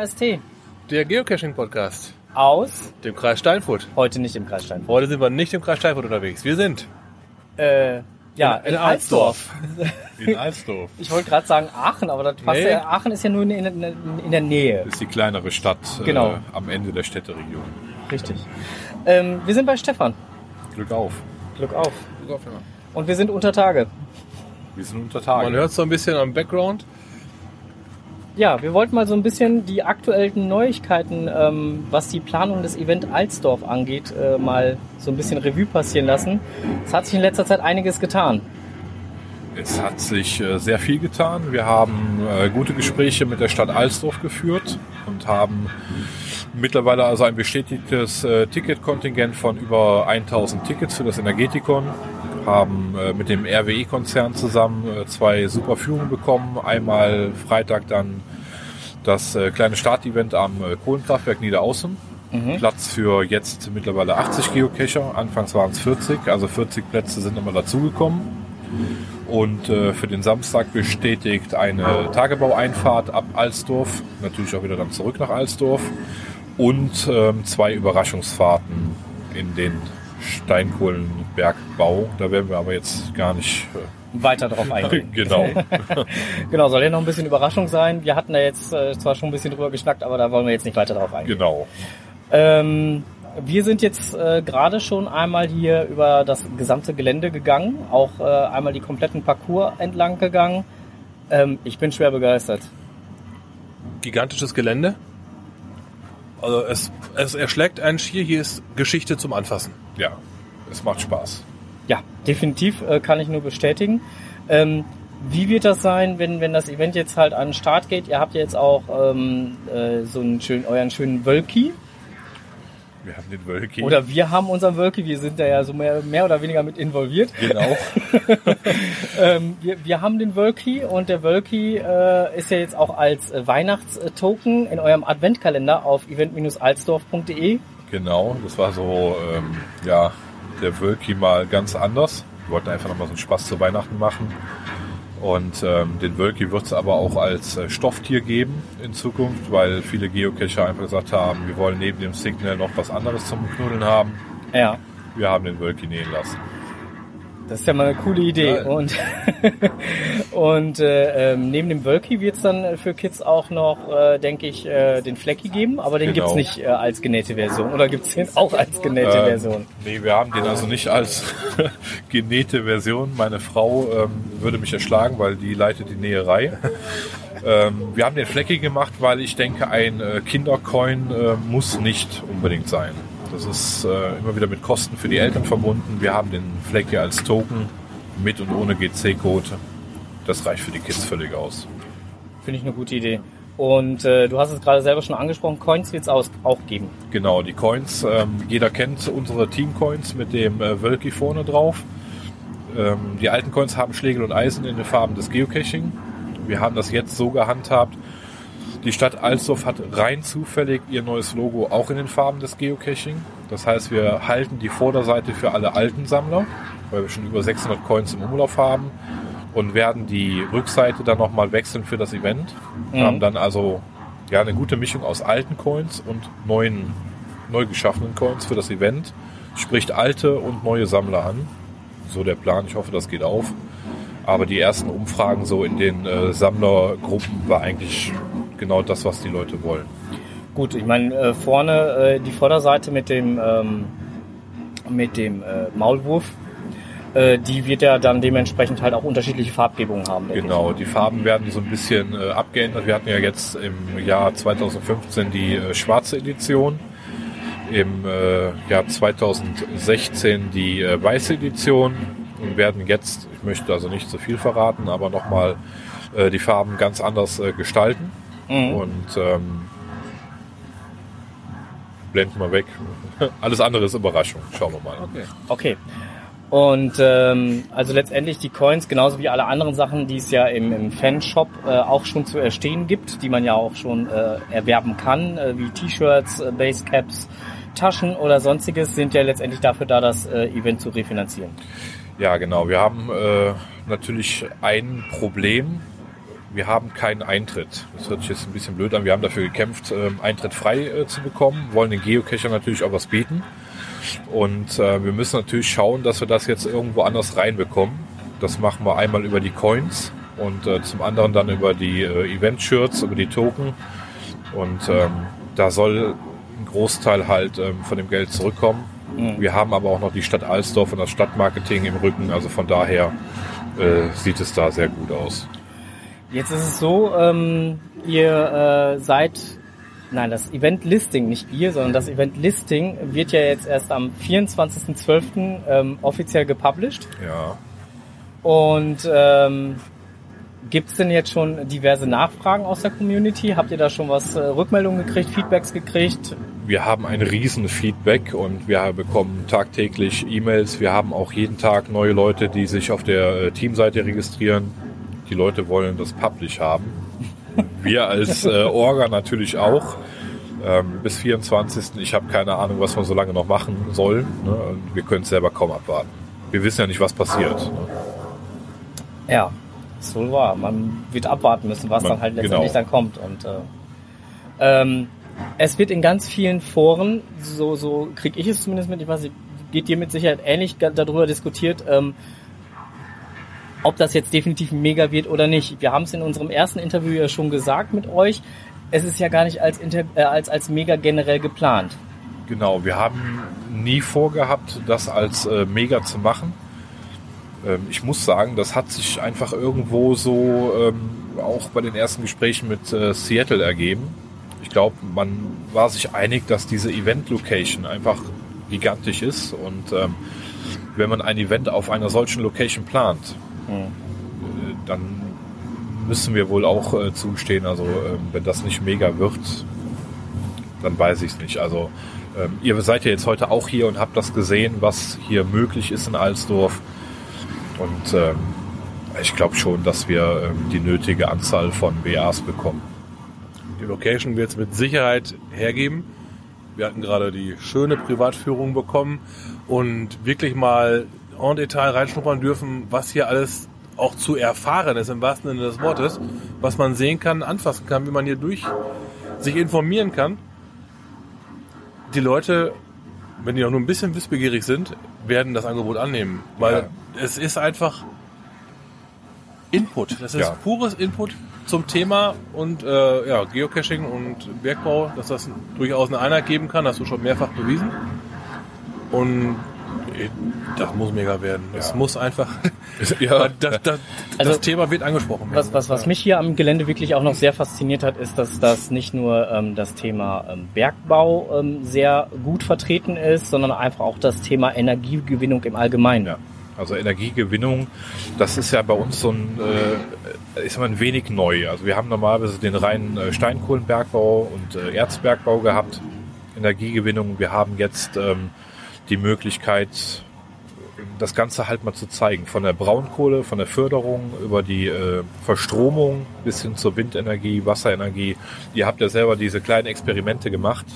KST Der Geocaching-Podcast, aus, dem Kreis Steinfurt. heute nicht im Kreis Steinfurt. Heute sind wir nicht im Kreis Steinfurt unterwegs. Wir sind Äh, ja, in, Alsdorf. in Alsdorf. Ich wollte gerade sagen Aachen, aber das passt Nee. ja. Aachen ist ja nur in, in, in der Nähe. ist die kleinere Stadt Genau. äh, am Ende der Städteregion. Richtig. Ähm, wir sind bei Stefan. Glück auf. Glück auf. Und wir sind unter Tage. Wir sind unter Tage. Man hört so ein bisschen am Background. Ja, wir wollten mal so ein bisschen die aktuellen Neuigkeiten, ähm, was die Planung des Event Alsdorf angeht, äh, mal so ein bisschen Revue passieren lassen. Es hat sich in letzter Zeit einiges getan. Es hat sich äh, sehr viel getan. Wir haben äh, gute Gespräche mit der Stadt Alsdorf geführt und haben mittlerweile also ein bestätigtes äh, Ticketkontingent von über 1000 Tickets für das Energetikon. Haben äh, mit dem RWE-Konzern zusammen äh, zwei super Führungen bekommen. Einmal Freitag dann das äh, kleine Startevent am Kohlenkraftwerk Niederaußen. Platz für jetzt mittlerweile 80 Geocacher. Anfangs waren es 40, also 40 Plätze sind immer dazugekommen. Und äh, für den Samstag bestätigt eine Tagebaueinfahrt ab Alsdorf, natürlich auch wieder dann zurück nach Alsdorf. Und ähm, zwei Überraschungsfahrten in den Steinkohlenbergbau. Da werden wir aber jetzt gar nicht. Weiter darauf Äh, eingehen. genau. Genau, soll ja noch ein bisschen Überraschung sein. Wir hatten da jetzt äh, zwar schon ein bisschen drüber geschnackt, aber da wollen wir jetzt nicht weiter drauf eingehen. genau. Ähm, wir sind jetzt äh, gerade schon einmal hier über das gesamte Gelände gegangen, auch äh, einmal die kompletten Parcours entlang gegangen. Ähm, ich bin schwer begeistert. Gigantisches Gelände. Also es, es erschlägt einen schier. Hier ist Geschichte zum Anfassen. Ja, es macht Spaß. Ja, definitiv äh, kann ich nur bestätigen. Ähm, wie wird das sein, wenn, wenn das Event jetzt halt an den Start geht? Ihr habt ja jetzt auch ähm, äh, so einen schönen, euren schönen Wölki. Wir haben den Wölki. Oder wir haben unseren Wölki, wir sind da ja so mehr, mehr oder weniger mit involviert. genau. Ähm, wir, wir haben den Wölki und der Wölki äh, ist ja jetzt auch als äh, Weihnachtstoken in eurem Adventkalender auf event-alsdorf.de. Genau, das war so, ähm, ja, der Wölki mal ganz anders. Wir wollten einfach nochmal so einen Spaß zu Weihnachten machen. Und ähm, den Wölki wird es aber auch als äh, Stofftier geben in Zukunft, weil viele Geocacher einfach gesagt haben, wir wollen neben dem Signal noch was anderes zum Knuddeln haben. Ja, Wir haben den Wölki nähen lassen. Das ist ja mal eine coole Idee. Geil. Und, und äh, ähm, neben dem Wölki wird es dann für Kids auch noch, äh, denke ich, äh, den Flecki geben, aber den Genau. gibt's nicht äh, als genähte Version. Oder gibt's den auch als genähte Ähm, Version? Nee, wir haben den also nicht als genähte Version. Meine Frau ähm, würde mich erschlagen, weil die leitet die Näherei. ähm, wir haben den Flecki gemacht, weil ich denke, ein äh, Kindercoin äh, muss nicht unbedingt sein. Das ist äh, immer wieder mit Kosten für die Eltern verbunden. Wir haben den Flecki als Token mit und ohne GC-Code. Das reicht für die Kids völlig aus. Finde ich eine gute Idee. Und äh, du hast es gerade selber schon angesprochen, Coins wird es auch geben. Genau, die Coins. Ähm, jeder kennt unsere Team-Coins mit dem äh, Wölki vorne drauf. Ähm, die alten Coins haben Schlegel und Eisen in den Farben des Geocaching. Wir haben das jetzt so gehandhabt. Die Stadt Alsdorf hat rein zufällig ihr neues Logo auch in den Farben des Geocaching. Das heißt, wir halten die Vorderseite für alle alten Sammler, weil wir schon über 600 Coins im Umlauf haben und werden die Rückseite dann nochmal wechseln für das Event. Wir Mhm. haben dann also ja, eine gute Mischung aus alten Coins und neuen, neu geschaffenen Coins für das Event. Spricht alte und neue Sammler an. So der Plan. Ich hoffe, das geht auf. Aber die ersten Umfragen so in den äh, Sammlergruppen war eigentlich genau das, was die Leute wollen. Gut, ich meine, äh, vorne äh, die Vorderseite mit dem, ähm, mit dem äh, Maulwurf, äh, die wird ja dann dementsprechend halt auch unterschiedliche Farbgebungen haben. Genau, die Farben werden so ein bisschen äh, abgeändert. Wir hatten ja jetzt im Jahr 2015 die äh, schwarze Edition, im Jahr 2016 die weiße Edition und werden jetzt, ich möchte also nicht zu viel verraten, aber nochmal die Farben ganz anders gestalten. Mhm. Und ähm, blenden wir weg. Alles andere ist Überraschung. Schauen wir mal. ich. Okay. Und ähm, also letztendlich die Coins, genauso wie alle anderen Sachen, die es ja im, im Fanshop äh, auch schon zu erstehen gibt, die man ja auch schon äh, erwerben kann, äh, wie T-Shirts, äh, Basecaps, Taschen oder sonstiges, sind ja letztendlich dafür da, das äh, Event zu refinanzieren. Ja, genau. Wir haben äh, natürlich ein Problem wir haben keinen Eintritt. Das hört sich jetzt ein bisschen blöd an. Wir haben dafür gekämpft, ähm, Eintritt frei äh, zu bekommen, wollen den Geocacher natürlich auch was bieten. Und äh, wir müssen natürlich schauen, dass wir das jetzt irgendwo anders reinbekommen. Das machen wir einmal über die Coins und äh, zum anderen dann über die äh, Event-Shirts, über die Token. Und ähm, da soll ein Großteil halt ähm, von dem Geld zurückkommen. Mhm. Wir haben aber auch noch die Stadt Alsdorf und das Stadtmarketing im Rücken. Also von daher äh, sieht es da sehr gut aus. Jetzt ist es so, ähm, ihr äh, seid, nein, das Event-Listing, nicht ihr, sondern das Event-Listing wird ja jetzt erst am 24.12. Ähm, offiziell gepublished. Ja. Und ähm, Gibt es denn jetzt schon diverse Nachfragen aus der Community? Habt ihr da schon was äh, Rückmeldungen gekriegt, Feedbacks gekriegt? Wir haben ein riesen Feedback und wir bekommen tagtäglich E-Mails. Wir haben auch jeden Tag neue Leute, die sich auf der äh, Teamseite registrieren. Die Leute wollen das Publish haben. Wir als äh, Orga natürlich auch. Ähm, bis 24. Ich habe keine Ahnung, was man so lange noch machen soll. Ne? Wir können es selber kaum abwarten. Wir wissen ja nicht, was passiert. Ne? Ja, ist wohl wahr. Man wird abwarten müssen, was Man, dann halt letztendlich genau. dann kommt. Und äh, ähm, es wird in ganz vielen Foren, so, so kriege ich es zumindest mit, ich weiß nicht, geht dir mit Sicherheit ähnlich darüber diskutiert, ähm, ob das jetzt definitiv mega wird oder nicht. Wir haben es in unserem ersten Interview ja schon gesagt mit euch. Es ist ja gar nicht als, Inter äh, als, als mega generell geplant. Genau, wir haben nie vorgehabt, das als äh, mega zu machen. Ähm, ich muss sagen, das hat sich einfach irgendwo so ähm, auch bei den ersten Gesprächen mit äh, Seattle ergeben. Ich glaube, man war sich einig, dass diese Event-Location einfach gigantisch ist und ähm, wenn man ein Event auf einer solchen Location plant, äh, dann müssen wir wohl auch äh, zugestehen, also äh, wenn das nicht mega wird, dann weiß ich es nicht. Also ähm, ihr seid ja jetzt heute auch hier und habt das gesehen, was hier möglich ist in Alsdorf. Und ähm, ich glaube schon, dass wir ähm, die nötige Anzahl von BAs bekommen. Die Location wird es mit Sicherheit hergeben. Wir hatten gerade die schöne Privatführung bekommen und wirklich mal en Detail reinschnuppern dürfen, was hier alles auch zu erfahren ist, im wahrsten Sinne des Wortes, was man sehen kann, anfassen kann, wie man hier durch sich informieren kann. Die Leute, wenn die auch nur ein bisschen wissbegierig sind, werden das Angebot annehmen, weil ja es ist einfach Input. Das ist ja. pures Input zum Thema und äh, ja, Geocaching und Bergbau, dass das durchaus eine Einheit geben kann, hast du schon mehrfach bewiesen. Und das muss mega werden. Das ja. muss einfach. ja. das, das, also, das, Thema wird angesprochen. Was, was, was mich hier am Gelände wirklich auch noch sehr fasziniert hat, ist, dass das nicht nur ähm, das Thema ähm, Bergbau ähm, sehr gut vertreten ist, sondern einfach auch das Thema Energiegewinnung im Allgemeinen. Ja. Also Energiegewinnung, das ist ja bei uns so ein, äh, ist immer ein wenig neu. Also wir haben normalerweise den reinen äh, Steinkohlenbergbau und äh, Erzbergbau gehabt, Energiegewinnung. Wir haben jetzt ähm, die Möglichkeit, das Ganze halt mal zu zeigen. Von der Braunkohle, von der Förderung über die äh, Verstromung bis hin zur Windenergie, Wasserenergie. Ihr habt ja selber diese kleinen Experimente gemacht.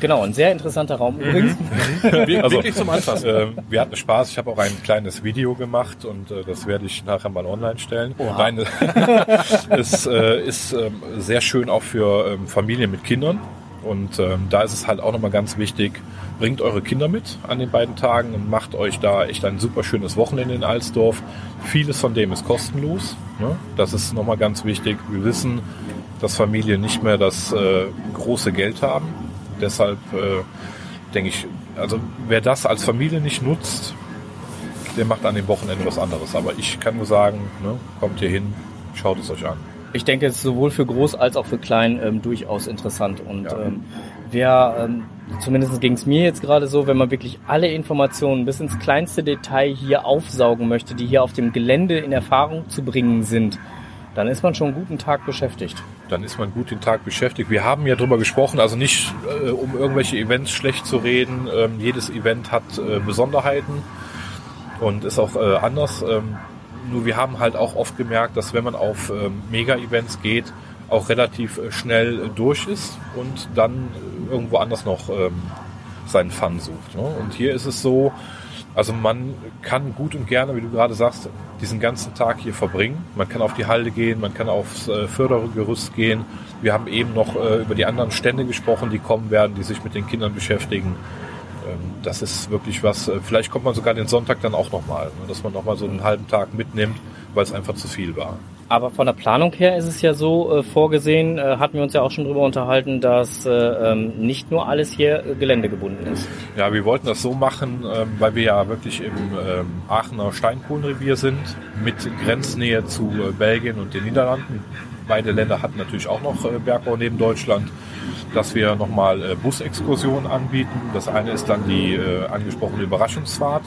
Genau, ein sehr interessanter Raum mhm. übrigens. also, Wirklich zum Anfassen. Äh, wir hatten Spaß. Ich habe auch ein kleines Video gemacht und äh, das werde ich nachher mal online stellen. Oha. Nein, es äh, ist ähm, sehr schön auch für ähm, Familien mit Kindern. Und ähm, da ist es halt auch nochmal ganz wichtig, bringt eure Kinder mit an den beiden Tagen und macht euch da echt ein super schönes Wochenende in Alsdorf. Vieles von dem ist kostenlos. Ne? Das ist nochmal ganz wichtig. Wir wissen, dass Familien nicht mehr das äh, große Geld haben deshalb äh, denke ich, also wer das als Familie nicht nutzt, der macht an dem Wochenende was anderes. Aber ich kann nur sagen, ne, kommt hier hin, schaut es euch an. Ich denke, es ist sowohl für groß als auch für klein ähm, durchaus interessant. Und ja. ähm, wer, ähm, zumindest ging es mir jetzt gerade so, wenn man wirklich alle Informationen bis ins kleinste Detail hier aufsaugen möchte, die hier auf dem Gelände in Erfahrung zu bringen sind, dann ist man schon einen guten Tag beschäftigt. Dann ist man gut den Tag beschäftigt. Wir haben ja drüber gesprochen, also nicht äh, um irgendwelche Events schlecht zu reden. Ähm, jedes Event hat äh, Besonderheiten und ist auch äh, anders. Ähm, nur wir haben halt auch oft gemerkt, dass wenn man auf ähm, Mega-Events geht, auch relativ äh, schnell äh, durch ist und dann irgendwo anders noch ähm, seinen Fun sucht. Ne? Und hier ist es so, Also man kann gut und gerne, wie du gerade sagst, diesen ganzen Tag hier verbringen. Man kann auf die Halde gehen, man kann aufs äh, Fördergerüst gehen. Wir haben eben noch über die anderen Stände gesprochen, die kommen werden, die sich mit den Kindern beschäftigen. Ähm, das ist wirklich was, äh, vielleicht kommt man sogar den Sonntag dann auch nochmal, ne, dass man nochmal so einen halben Tag mitnimmt, weil es einfach zu viel war. Aber von der Planung her ist es ja so äh, vorgesehen, äh, hatten wir uns ja auch schon drüber unterhalten, dass äh, ähm, nicht nur alles hier äh, geländegebunden ist. Ja, wir wollten das so machen, ähm, weil wir ja wirklich im ähm, Aachener Steinkohlenrevier sind, mit Grenznähe zu äh, Belgien und den Niederlanden. Beide Länder hatten natürlich auch noch äh, Bergbau neben Deutschland dass wir nochmal äh, Busexkursionen anbieten. Das eine ist dann die äh, angesprochene Überraschungsfahrt.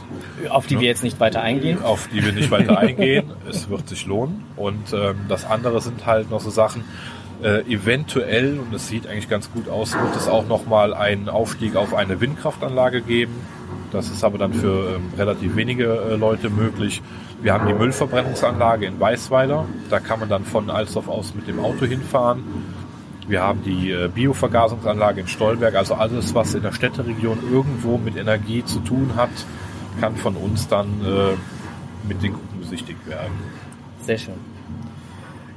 Auf die wir jetzt nicht weiter eingehen. Auf die wir nicht weiter eingehen. es wird sich lohnen. Und ähm, das andere sind halt noch so Sachen, äh, eventuell, und es sieht eigentlich ganz gut aus, wird es auch nochmal einen Aufstieg auf eine Windkraftanlage geben. Das ist aber dann für ähm, relativ wenige äh, Leute möglich. Wir haben die Müllverbrennungsanlage in Weißweiler. Da kann man dann von Alsdorf aus mit dem Auto hinfahren. Wir haben die äh, Biovergasungsanlage in Stolberg, also alles, was in der Städteregion irgendwo mit Energie zu tun hat, kann von uns dann äh, mit den Gruppen besichtigt werden. Sehr schön.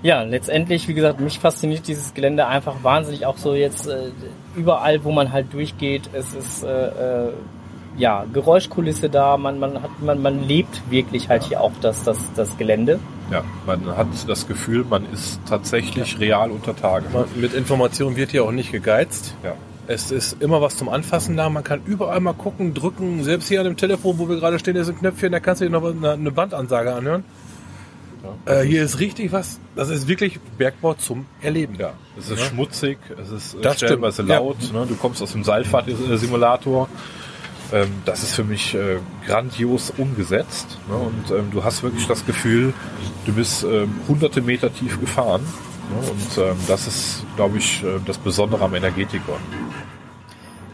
Ja, letztendlich, wie gesagt, mich fasziniert dieses Gelände einfach wahnsinnig auch so jetzt äh, überall, wo man halt durchgeht. Es ist äh, äh, ja Geräuschkulisse da, man, man hat, man, man lebt wirklich halt hier auch das, das, das Gelände. Ja, man hat das Gefühl, man ist tatsächlich ja. real unter Tage. Mit Informationen wird hier auch nicht gegeizt. Ja. Es ist immer was zum Anfassen da. Man kann überall mal gucken, drücken. Selbst hier an dem Telefon, wo wir gerade stehen, ist ein Knöpfchen, da kannst du dir noch eine Bandansage anhören. Ja. Äh, hier ist richtig was. Das ist wirklich Bergbau zum Erleben da. Es ist ja. schmutzig, es ist das stellenweise laut. Ja. Ne? Du kommst aus dem Seilfahrt-Simulator. Ähm, das ist für mich äh, grandios umgesetzt. Ne? Und ähm, du hast wirklich das Gefühl, du bist ähm, hunderte Meter tief gefahren. Ne? Und ähm, das ist, glaube ich, äh, das Besondere am Energetikon.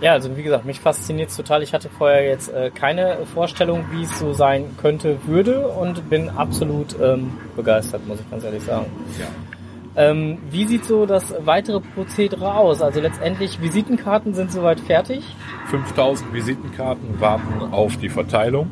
Ja, also wie gesagt, mich fasziniert es total. Ich hatte vorher jetzt äh, keine Vorstellung, wie es so sein könnte, würde und bin absolut ähm, begeistert, muss ich ganz ehrlich sagen. Ja. Ähm, wie sieht so das weitere Prozedere aus? Also letztendlich, Visitenkarten sind soweit fertig. 5000 Visitenkarten warten auf die Verteilung.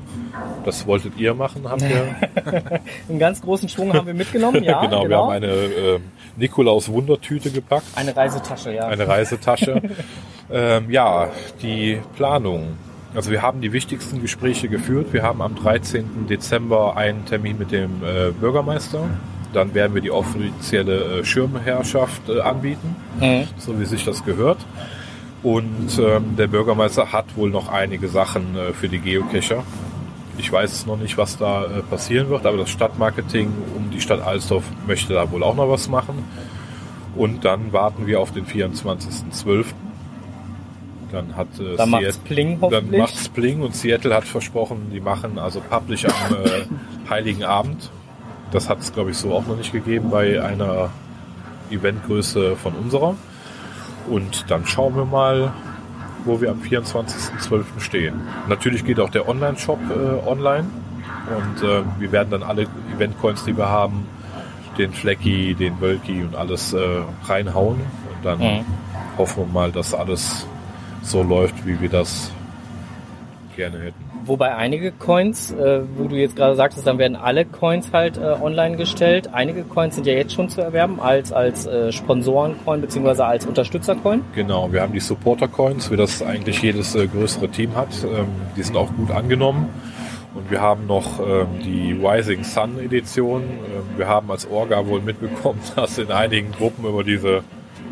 Das wolltet ihr machen, habt ihr? Einen ganz großen Schwung haben wir mitgenommen, ja. genau, genau, wir haben eine äh, Nikolaus-Wundertüte gepackt. Eine Reisetasche, ja. Eine Reisetasche. ähm, ja, die Planung. Also wir haben die wichtigsten Gespräche geführt. Wir haben am 13. Dezember einen Termin mit dem äh, Bürgermeister dann werden wir die offizielle äh, Schirmherrschaft äh, anbieten, mhm. so wie sich das gehört. Und ähm, der Bürgermeister hat wohl noch einige Sachen äh, für die Geocacher. Ich weiß noch nicht, was da äh, passieren wird, aber das Stadtmarketing um die Stadt Alsdorf möchte da wohl auch noch was machen. Und dann warten wir auf den 24.12. Dann hat äh, dann macht's Pling. Dann macht's Pling und Seattle hat versprochen, die machen also Publish am äh, Heiligen Abend. Das hat es, glaube ich, so auch noch nicht gegeben bei einer Eventgröße von unserer. Und dann schauen wir mal, wo wir am 24.12. stehen. Natürlich geht auch der Online-Shop äh, online. Und äh, wir werden dann alle Event-Coins, die wir haben, den Flecky, den Wölki und alles äh, reinhauen. Und dann mhm. hoffen wir mal, dass alles so läuft, wie wir das gerne hätten. Wobei einige Coins, äh, wo du jetzt gerade sagtest, dann werden alle Coins halt äh, online gestellt. Einige Coins sind ja jetzt schon zu erwerben als, als äh, Sponsoren-Coin bzw. als Unterstützer-Coin. Genau, wir haben die Supporter-Coins, wie das eigentlich jedes äh, größere Team hat. Ähm, die sind auch gut angenommen. Und wir haben noch ähm, die Rising Sun Edition. Ähm, wir haben als Orga wohl mitbekommen, dass in einigen Gruppen über diese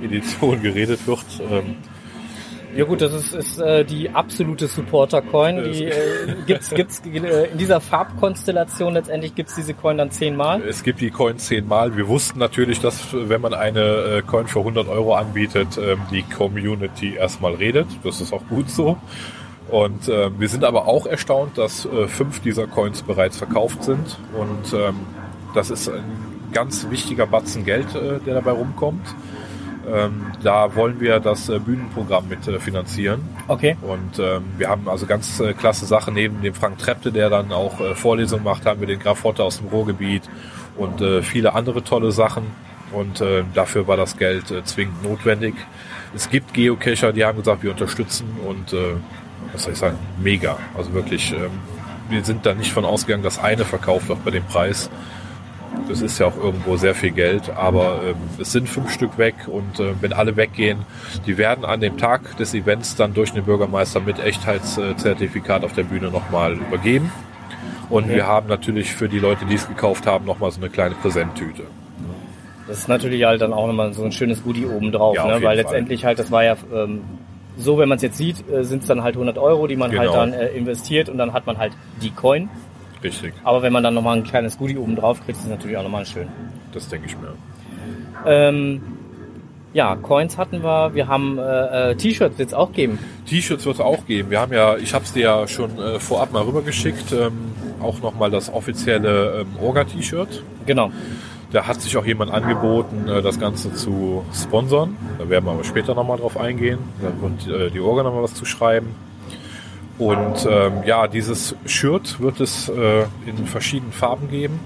Edition geredet wird. Ähm, ja gut, das ist, ist äh, die absolute Supporter-Coin. Die äh, gibt's, gibt's äh, in dieser Farbkonstellation letztendlich gibt's diese Coin dann zehnmal. Es gibt die Coin zehnmal. Wir wussten natürlich, dass wenn man eine äh, Coin für 100 Euro anbietet, ähm, die Community erstmal redet. Das ist auch gut so. Und äh, wir sind aber auch erstaunt, dass äh, fünf dieser Coins bereits verkauft sind. Und ähm, das ist ein ganz wichtiger Batzen Geld, äh, der dabei rumkommt. Ähm, da wollen wir das äh, Bühnenprogramm mit äh, finanzieren. Okay. Und ähm, wir haben also ganz äh, klasse Sachen neben dem Frank Trepte, der dann auch äh, Vorlesungen macht, haben wir den Graf Hotte aus dem Ruhrgebiet und äh, viele andere tolle Sachen. Und äh, dafür war das Geld äh, zwingend notwendig. Es gibt Geocacher, die haben gesagt, wir unterstützen und äh, was soll ich sagen, mega. Also wirklich ähm, wir sind da nicht von ausgegangen, dass eine verkauft wird bei dem Preis. Das ist ja auch irgendwo sehr viel Geld, aber ähm, es sind fünf Stück weg und äh, wenn alle weggehen, die werden an dem Tag des Events dann durch den Bürgermeister mit Echtheitszertifikat auf der Bühne nochmal übergeben. Und Okay. wir haben natürlich für die Leute, die es gekauft haben, nochmal so eine kleine Präsenttüte. Das ist natürlich halt dann auch nochmal so ein schönes Goodie obendrauf, Ja, ne? weil Fall. letztendlich halt, das war ja ähm, so, wenn man es jetzt sieht, äh, sind es dann halt 100 Euro, die man halt Genau. dann äh, investiert und dann hat man halt die Coin. Richtig, Aber wenn man dann nochmal ein kleines Goodie obendrauf kriegt, ist es natürlich auch nochmal schön. das denke ich mir. Ähm, ja, Coins hatten wir, wir haben äh, äh, T-Shirts jetzt auch geben. T-Shirts wird es auch geben. Wir haben ja, ich habe es dir ja schon äh, vorab mal rübergeschickt, ähm, auch nochmal das offizielle ähm, Orga-T-Shirt. Genau. Da hat sich auch jemand angeboten, äh, das Ganze zu sponsern. Da werden wir aber später nochmal drauf eingehen. Da wird äh, die Orga nochmal was zu schreiben. Und ähm, ja, dieses Shirt wird es äh, in verschiedenen Farben geben.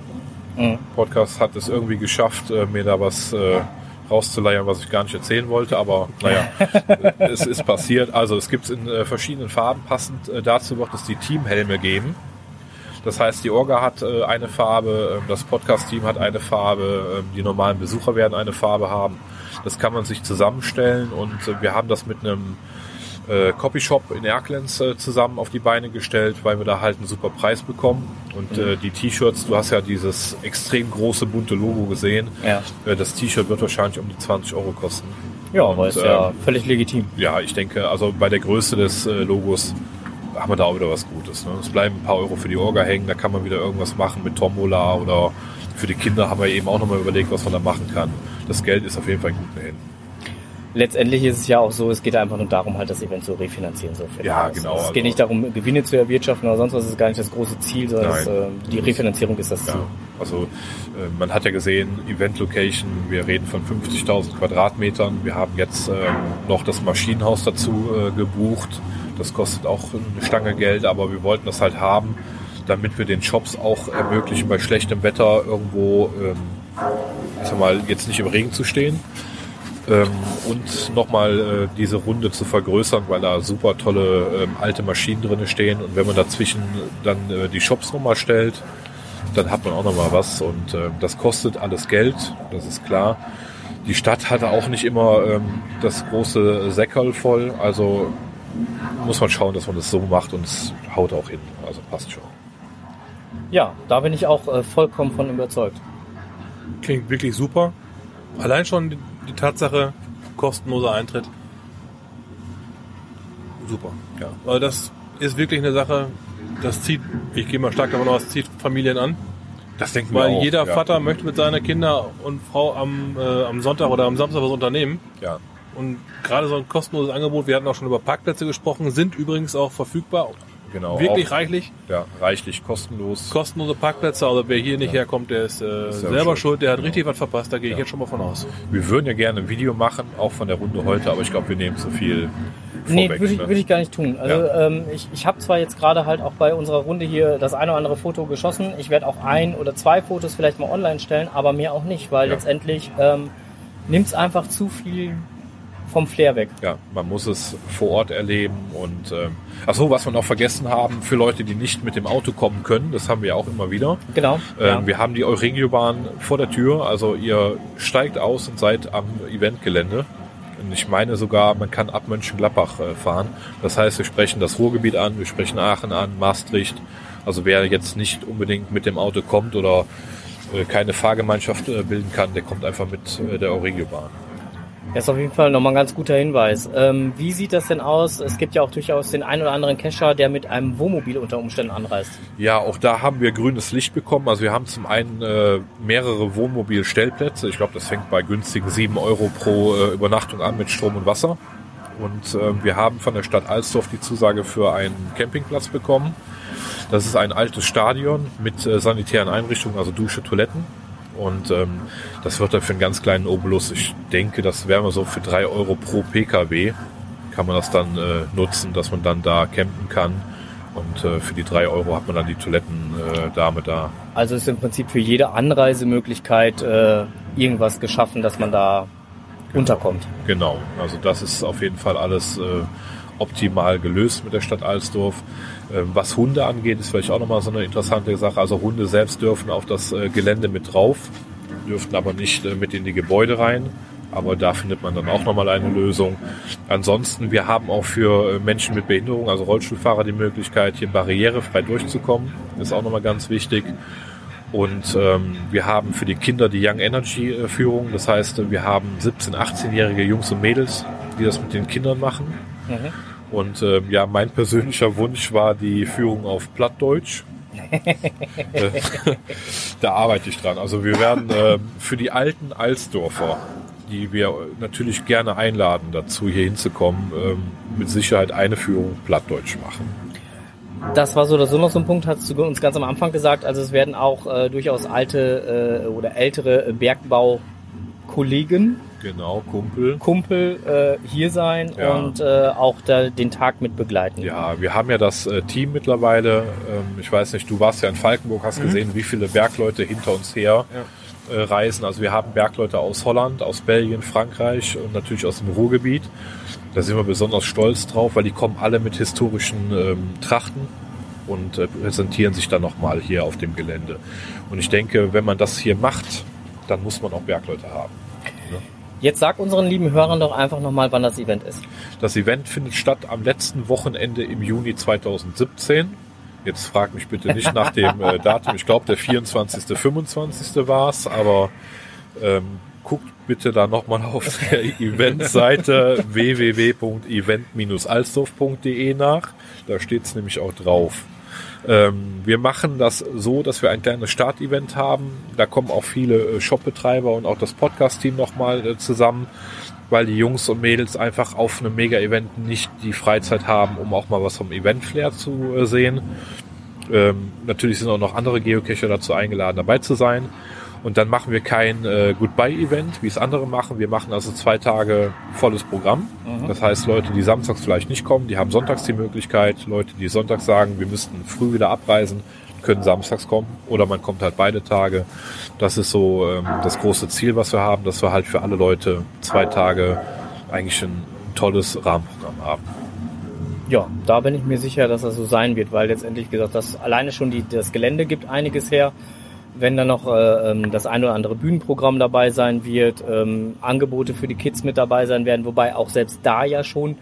Mhm. Podcast hat es irgendwie geschafft, äh, mir da was äh, rauszuleiern, was ich gar nicht erzählen wollte. Aber naja, es ist passiert. Also es gibt es in äh, verschiedenen Farben. Passend äh, dazu wird es die Teamhelme geben. Das heißt, die Orga hat äh, eine Farbe, ähm, das Podcast-Team hat eine Farbe, ähm, die normalen Besucher werden eine Farbe haben. Das kann man sich zusammenstellen und äh, wir haben das mit einem äh, Copyshop in Erklenz äh, zusammen auf die Beine gestellt, weil wir da halt einen super Preis bekommen. Und äh, die T-Shirts, du hast ja dieses extrem große bunte Logo gesehen. Ja. Äh, das T-Shirt wird wahrscheinlich um die 20 Euro kosten. Ja, aber ist Und, ja ähm, völlig legitim. Ja, ich denke, also bei der Größe des äh, Logos haben wir da auch wieder was Gutes. Ne? Es bleiben ein paar Euro für die Orga hängen, da kann man wieder irgendwas machen mit Tombola oder für die Kinder haben wir eben auch nochmal überlegt, was man da machen kann. Das Geld ist auf jeden Fall in guten Händen. Letztendlich ist es ja auch so, es geht einfach nur darum, halt das Event zu refinanzieren. So Ja, alles. genau, Es also- geht nicht darum, Gewinne zu erwirtschaften oder sonst was, das ist gar nicht das große Ziel, sondern Nein. es, äh, die Refinanzierung ist das Ja, Ziel. also äh, man hat ja gesehen, Event Location, wir reden von 50.000 Quadratmetern. Wir haben jetzt ähm, noch das Maschinenhaus dazu äh, gebucht. Das kostet auch eine Stange Geld, aber wir wollten das halt haben, damit wir den Shops auch ermöglichen, bei schlechtem Wetter irgendwo, ähm, ich sag mal, jetzt nicht im Regen zu stehen. Ähm, und nochmal äh, diese Runde zu vergrößern, weil da super tolle ähm, alte Maschinen drinne stehen. Und wenn man dazwischen dann äh, die Shops nochmal stellt, dann hat man auch nochmal was. Und äh, das kostet alles Geld, das ist klar. Die Stadt hatte auch nicht immer ähm, das große Säckerl voll. Also muss man schauen, dass man das so macht und es haut auch hin. Also passt schon. Ja, da bin ich auch äh, vollkommen von überzeugt. Klingt wirklich super. Allein schon die, Tatsache, kostenloser Eintritt. Super. Ja. Also das ist wirklich eine Sache, das zieht, ich gehe mal stark davon aus, zieht Familien an. Das denken wir Weil auch. jeder ja. Vater möchte mit seiner Kinder und Frau am, äh, am Sonntag oder am Samstag was unternehmen. Ja. Und gerade so ein kostenloses Angebot, wir hatten auch schon über Parkplätze gesprochen, sind übrigens auch verfügbar. Genau. Wirklich auch, reichlich. ja, reichlich kostenlos. Kostenlose Parkplätze, also wer hier nicht herkommt, der ist äh, selber schuld. schuld, der hat richtig was verpasst, da gehe ich jetzt schon mal von aus. Wir würden ja gerne ein Video machen, auch von der Runde heute, aber ich glaube, wir nehmen zu viel Nee, vorweg. würde ich, ne? würd ich gar nicht tun. Also ähm, ich, ich habe zwar jetzt gerade halt auch bei unserer Runde hier das eine oder andere Foto geschossen. Ich werde auch ein oder zwei Fotos vielleicht mal online stellen, aber mehr auch nicht, weil Ja. letztendlich ähm, nimmt es einfach zu viel vom Flair weg. Ja, man muss es vor Ort erleben und ähm, ach so, was wir noch vergessen haben, für Leute, die nicht mit dem Auto kommen können, das haben wir auch immer wieder. Genau. Ähm, ja. Wir haben die Euregiobahn vor der Tür, also ihr steigt aus und seid am Eventgelände. Und ich meine sogar, man kann ab Mönchengladbach äh, fahren. Das heißt, wir sprechen das Ruhrgebiet an, wir sprechen Aachen an, Maastricht. Also wer jetzt nicht unbedingt mit dem Auto kommt oder äh, keine Fahrgemeinschaft äh, bilden kann, der kommt einfach mit der Euregiobahn. Das ist auf jeden Fall nochmal ein ganz guter Hinweis. Ähm, wie sieht das denn aus? Es gibt ja auch durchaus den einen oder anderen Cacher, der mit einem Wohnmobil unter Umständen anreist. Ja, auch da haben wir grünes Licht bekommen. Also wir haben zum einen äh, mehrere Wohnmobilstellplätze. Ich glaube, das fängt bei günstigen 7 Euro pro äh, Übernachtung an mit Strom und Wasser. Und ähm, wir haben von der Stadt Alsdorf die Zusage für einen Campingplatz bekommen. Das ist ein altes Stadion mit äh, sanitären Einrichtungen, also Dusche, Toiletten. Und ähm, das wird dann für einen ganz kleinen Obolus, ich denke, das wären wir so für 3 Euro pro Pkw, kann man das dann äh, nutzen, dass man dann da campen kann. Und äh, für die 3 Euro hat man dann die Toilettendame äh, da. Also ist im Prinzip für jede Anreisemöglichkeit äh, irgendwas geschaffen, dass man da unterkommt. Genau, also das ist auf jeden Fall alles äh, optimal gelöst mit der Stadt Alsdorf. Ähm, was Hunde angeht, ist vielleicht auch nochmal so eine interessante Sache. Also Hunde selbst dürfen auf das äh, Gelände mit drauf, dürften aber nicht äh, mit in die Gebäude rein. Aber da findet man dann auch nochmal eine Lösung. Ansonsten, wir haben auch für äh, Menschen mit Behinderung, also Rollstuhlfahrer, die Möglichkeit, hier barrierefrei durchzukommen. Ist auch nochmal ganz wichtig. Und ähm, wir haben für die Kinder die Young Energy Führung. Das heißt, wir haben 17-, 18-jährige Jungs und Mädels, die das mit den Kindern machen. Mhm. Und äh, ja, mein persönlicher Wunsch war die Führung auf Plattdeutsch. Äh, da arbeite ich dran. Also wir werden äh, für die alten Alsdorfer, die wir natürlich gerne einladen, dazu hier hinzukommen, ähm, mit Sicherheit eine Führung Plattdeutsch machen. Das war so oder so noch so ein Punkt, hast du uns ganz am Anfang gesagt. Also es werden auch äh, durchaus alte äh, oder ältere Bergbaukollegen Genau, Kumpel. Kumpel äh, hier sein ja. und äh, auch da den Tag mit begleiten. Ja, wir haben ja das äh, Team mittlerweile. Ähm, ich weiß nicht, du warst ja in Falkenburg, hast mhm. gesehen, wie viele Bergleute hinter uns her ja. äh, reisen. Also wir haben Bergleute aus Holland, aus Belgien, Frankreich und natürlich aus dem Ruhrgebiet. Da sind wir besonders stolz drauf, weil die kommen alle mit historischen ähm, Trachten und äh, präsentieren sich dann nochmal hier auf dem Gelände. Und ich denke, wenn man das hier macht, dann muss man auch Bergleute haben. Jetzt sag unseren lieben Hörern doch einfach nochmal, wann das Event ist. Das Event findet statt am letzten Wochenende im Juni 2017. Jetzt frag mich bitte nicht nach dem äh, Datum. Ich glaube, der 24., 25. war es, aber ähm, guckt bitte da nochmal auf der Eventseite www.event-alsdorf.de nach. Da steht es nämlich auch drauf. Ähm, wir machen das so, dass wir ein kleines Startevent haben. Da kommen auch viele äh, Shopbetreiber und auch das Podcast-Team nochmal äh, zusammen, weil die Jungs und Mädels einfach auf einem Mega-Event nicht die Freizeit haben, um auch mal was vom Event-Flair zu äh, sehen. Ähm, natürlich sind auch noch andere Geocacher dazu eingeladen, dabei zu sein. Und dann machen wir kein äh, Goodbye-Event, wie es andere machen. Wir machen also zwei Tage volles Programm. Mhm. Das heißt, Leute, die samstags vielleicht nicht kommen, die haben sonntags die Möglichkeit. Leute, die sonntags sagen, wir müssten früh wieder abreisen, können samstags kommen. Oder man kommt halt beide Tage. Das ist so ähm, das große Ziel, was wir haben, dass wir halt für alle Leute zwei Tage eigentlich ein tolles Rahmenprogramm haben. Ja, da bin ich mir sicher, dass das so sein wird, weil letztendlich gesagt, das alleine schon die, das Gelände gibt einiges her wenn dann noch äh, ähm, das ein oder andere Bühnenprogramm dabei sein wird, ähm, Angebote für die Kids mit dabei sein werden, wobei auch selbst da ja schon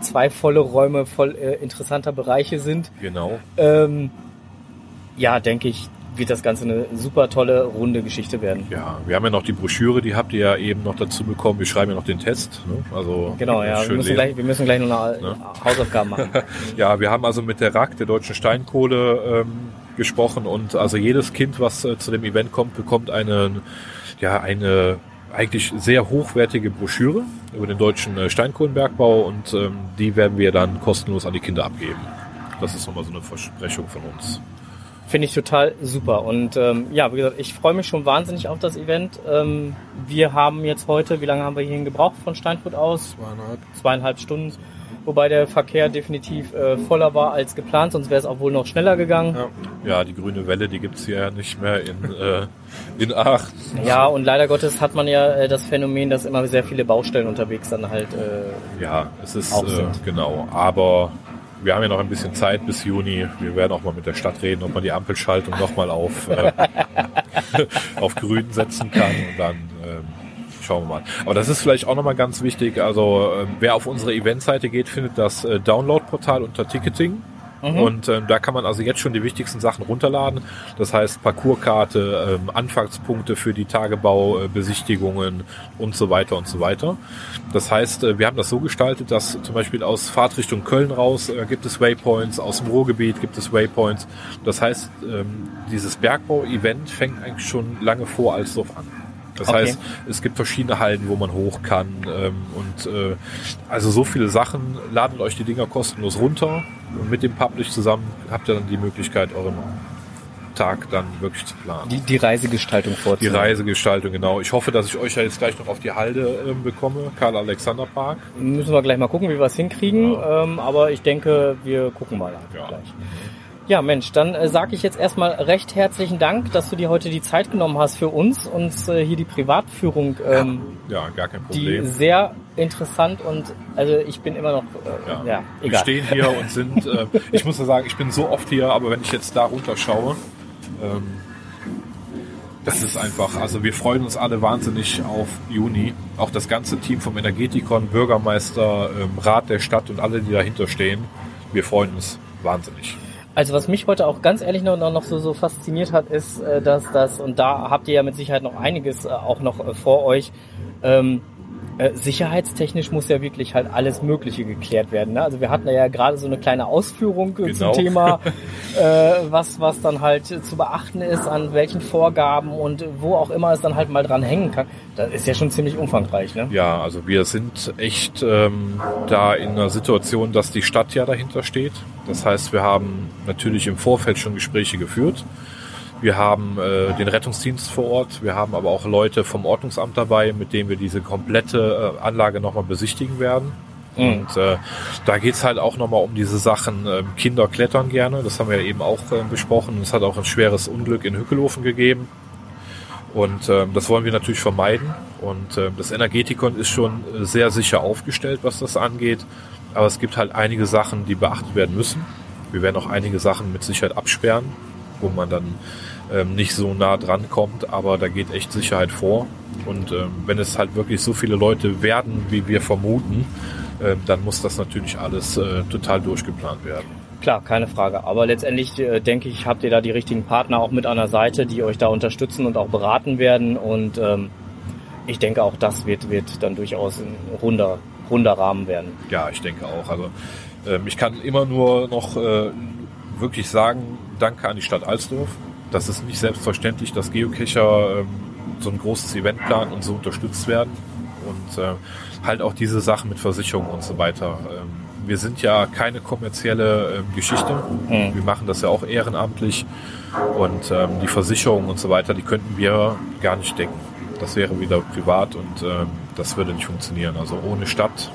zwei volle Räume voll äh, interessanter Bereiche sind. Genau. Ähm, ja, denke ich, wird das Ganze eine super tolle, runde Geschichte werden. Ja, wir haben ja noch die Broschüre, die habt ihr ja eben noch dazu bekommen. Wir schreiben ja noch den Test. Ne? Also genau, ja, wir müssen, gleich, wir müssen gleich noch eine ne? Hausaufgaben machen. ja, wir haben also mit der RAK, der Deutschen Steinkohle, ähm, gesprochen und also jedes Kind, was äh, zu dem Event kommt, bekommt eine, ja, eine eigentlich sehr hochwertige Broschüre über den deutschen äh, Steinkohlenbergbau und ähm, die werden wir dann kostenlos an die Kinder abgeben. Das ist nochmal so eine Versprechung von uns. Finde ich total super. Und ähm, ja, wie gesagt, ich freue mich schon wahnsinnig auf das Event. Ähm, wir haben jetzt heute, wie lange haben wir hierhin gebraucht von Steinfurt aus? Zweieinhalb. Zweieinhalb Stunden wobei der Verkehr definitiv äh, voller war als geplant, sonst wäre es auch wohl noch schneller gegangen. Ja, ja die grüne Welle, die gibt es ja nicht mehr in, äh, in Aachen. Ja, und leider Gottes hat man ja äh, das Phänomen, dass immer sehr viele Baustellen unterwegs dann halt äh, Ja, es ist äh, genau, aber wir haben ja noch ein bisschen Zeit bis Juni. Wir werden auch mal mit der Stadt reden, ob man die Ampelschaltung nochmal auf, äh, auf grün setzen kann und dann ähm, schauen wir mal. Aber das ist vielleicht auch nochmal ganz wichtig. Also äh, wer auf unsere Eventseite geht, findet das äh, Download-Portal unter Ticketing. Mhm. Und ähm, da kann man also jetzt schon die wichtigsten Sachen runterladen. Das heißt Parcourskarte, ähm, Anfangspunkte für die Tagebaubesichtigungen und so weiter und so weiter. Das heißt, äh, wir haben das so gestaltet, dass zum Beispiel aus Fahrtrichtung Köln raus äh, gibt es Waypoints, aus dem Ruhrgebiet gibt es Waypoints. Das heißt, ähm, dieses Bergbau-Event fängt eigentlich schon lange vor Alsdorf an. Das okay. heißt, es gibt verschiedene Hallen, wo man hoch kann. Ähm, und äh, also so viele Sachen. Ladet euch die Dinger kostenlos runter. Und mit dem Publish zusammen habt ihr dann die Möglichkeit, euren Tag dann wirklich zu planen. Die, die Reisegestaltung vorzunehmen. Die Reisegestaltung, genau. Ich hoffe, dass ich euch ja jetzt gleich noch auf die Halde äh, bekomme, Karl-Alexander-Park. Müssen wir gleich mal gucken, wie wir es hinkriegen. Ja. Ähm, aber ich denke, wir gucken mal ja. gleich. Ja, Mensch, dann äh, sage ich jetzt erstmal recht herzlichen Dank, dass du dir heute die Zeit genommen hast für uns, uns äh, hier die Privatführung, ähm, Ja, gar kein die Problem. sehr interessant und also ich bin immer noch, äh, ja, Ja. Wir egal. stehen hier und sind, äh, ich muss ja sagen, ich bin so oft hier, aber wenn ich jetzt da runterschaue, ähm, das ist einfach, also wir freuen uns alle wahnsinnig auf Juni. Auch das ganze Team vom Energetikon, Bürgermeister, ähm, Rat der Stadt und alle, die dahinter stehen. Wir freuen uns wahnsinnig. Also was mich heute auch ganz ehrlich noch, noch so, so fasziniert hat, ist, äh, dass das, und da habt ihr ja mit Sicherheit noch einiges äh, auch noch äh, vor euch, ähm, äh, sicherheitstechnisch muss ja wirklich halt alles Mögliche geklärt werden. Ne? Also wir hatten ja gerade so eine kleine Ausführung äh, Genau. zum Thema, äh, was, was dann halt zu beachten ist, an welchen Vorgaben und wo auch immer es dann halt mal dran hängen kann. Das ist ja schon ziemlich umfangreich. Ne? Ja, also wir sind echt ähm, da in einer Situation, dass die Stadt ja dahinter steht. Das heißt, wir haben natürlich im Vorfeld schon Gespräche geführt. Wir haben äh, den Rettungsdienst vor Ort, wir haben aber auch Leute vom Ordnungsamt dabei, mit denen wir diese komplette äh, Anlage nochmal besichtigen werden. Mhm. Und äh, da geht's halt auch nochmal um diese Sachen. Ähm, Kinder klettern gerne, das haben wir eben auch äh, besprochen. Es hat auch ein schweres Unglück in Hückelhofen gegeben. Und ähm, das wollen wir natürlich vermeiden. Und ähm, das Energetikon ist schon äh, sehr sicher aufgestellt, was das angeht. Aber es gibt halt einige Sachen, die beachtet werden müssen. Wir werden auch einige Sachen mit Sicherheit absperren, wo man dann ähm, nicht so nah dran kommt. Aber da geht echt Sicherheit vor. Und ähm, wenn es halt wirklich so viele Leute werden, wie wir vermuten, ähm, dann muss das natürlich alles äh, total durchgeplant werden. Klar, keine Frage. Aber letztendlich äh, denke ich, habt ihr da die richtigen Partner auch mit an der Seite, die euch da unterstützen und auch beraten werden. Und ähm, ich denke, auch das wird, wird dann durchaus ein runder, runder Rahmen werden. Ja, ich denke auch. Also ähm, ich kann immer nur noch äh, wirklich sagen, danke an die Stadt Alsdorf. Das ist nicht selbstverständlich, dass Geocacher ähm, so ein großes Event planen und so unterstützt werden. Und äh, halt auch diese Sachen mit Versicherungen und so weiter. Ähm, wir sind ja keine kommerzielle ähm, Geschichte. Mhm. Wir machen das ja auch ehrenamtlich. Und ähm, die Versicherungen und so weiter, die könnten wir gar nicht decken. Das wäre wieder privat und ähm, das würde nicht funktionieren. Also ohne Stadt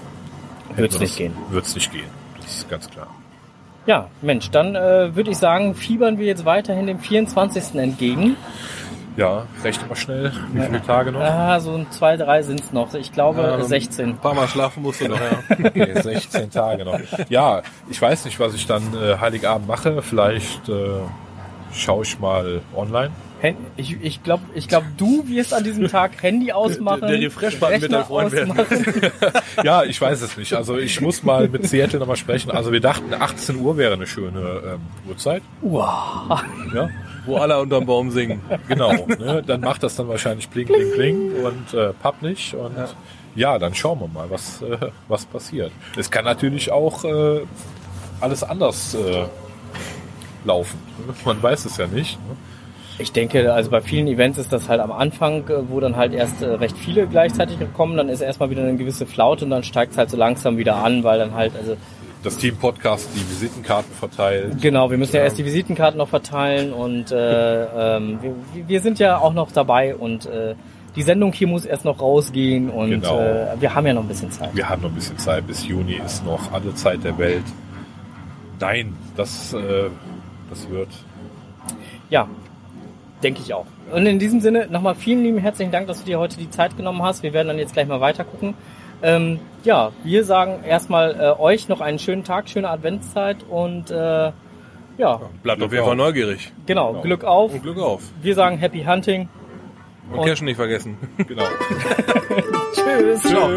nicht gehen. Wird es nicht gehen. Das ist ganz klar. Ja, Mensch, dann äh, würde ich sagen, fiebern wir jetzt weiterhin dem 24. entgegen. Ja, rechne mal schnell. Wie viele Tage noch? Ah, so ein zwei, drei sind's noch. Ich glaube Ja, 16. Ein paar Mal schlafen musst du noch, ja. Okay, 16 Tage noch. Ja, ich weiß nicht, was ich dann äh, Heiligabend mache. Vielleicht äh, schaue ich mal online. Ich, ich glaube, ich glaub, du wirst an diesem Tag Handy ausmachen. Der- der Refresh-Button wird dein Rechner Freund werden. Ja, ich weiß es nicht. Also ich muss mal mit Seattle nochmal sprechen. Also wir dachten, 18 Uhr wäre eine schöne ähm, Uhrzeit. Uah. Ja, Wo alle unterm Baum singen. genau. Ne? Dann macht das dann wahrscheinlich bling, bling, bling und äh, pappt nicht. Und ja. dann schauen wir mal, was, äh, was passiert. Es kann natürlich auch äh, alles anders äh, laufen. Man weiß es ja nicht. Ne? Ich denke, also bei vielen Events ist das halt am Anfang, äh, wo dann halt erst äh, recht viele gleichzeitig kommen, dann ist erstmal wieder eine gewisse Flaute und dann steigt es halt so langsam wieder an, weil dann halt, also Das Team Podcast die Visitenkarten verteilt. genau, wir müssen ja erst die Visitenkarten noch verteilen und äh, ähm, wir, wir sind ja auch noch dabei und äh, die Sendung hier muss erst noch rausgehen und Genau. äh, wir haben ja noch ein bisschen Zeit. Wir haben noch ein bisschen Zeit. Bis Juni ist noch alle Zeit der Welt. Nein, das, äh, das wird. Ja, denke ich auch. Und in diesem Sinne nochmal vielen lieben herzlichen Dank, dass du dir heute die Zeit genommen hast. Wir werden dann jetzt gleich mal weiter gucken. Ähm, ja, wir sagen erstmal äh, euch noch einen schönen Tag, schöne Adventszeit und äh, ja, Bleibt auf jeden Fall neugierig. genau, Glück auf. Und Glück auf. Wir sagen Happy Hunting. Und Cash nicht vergessen. Genau. Tschüss. Ciao.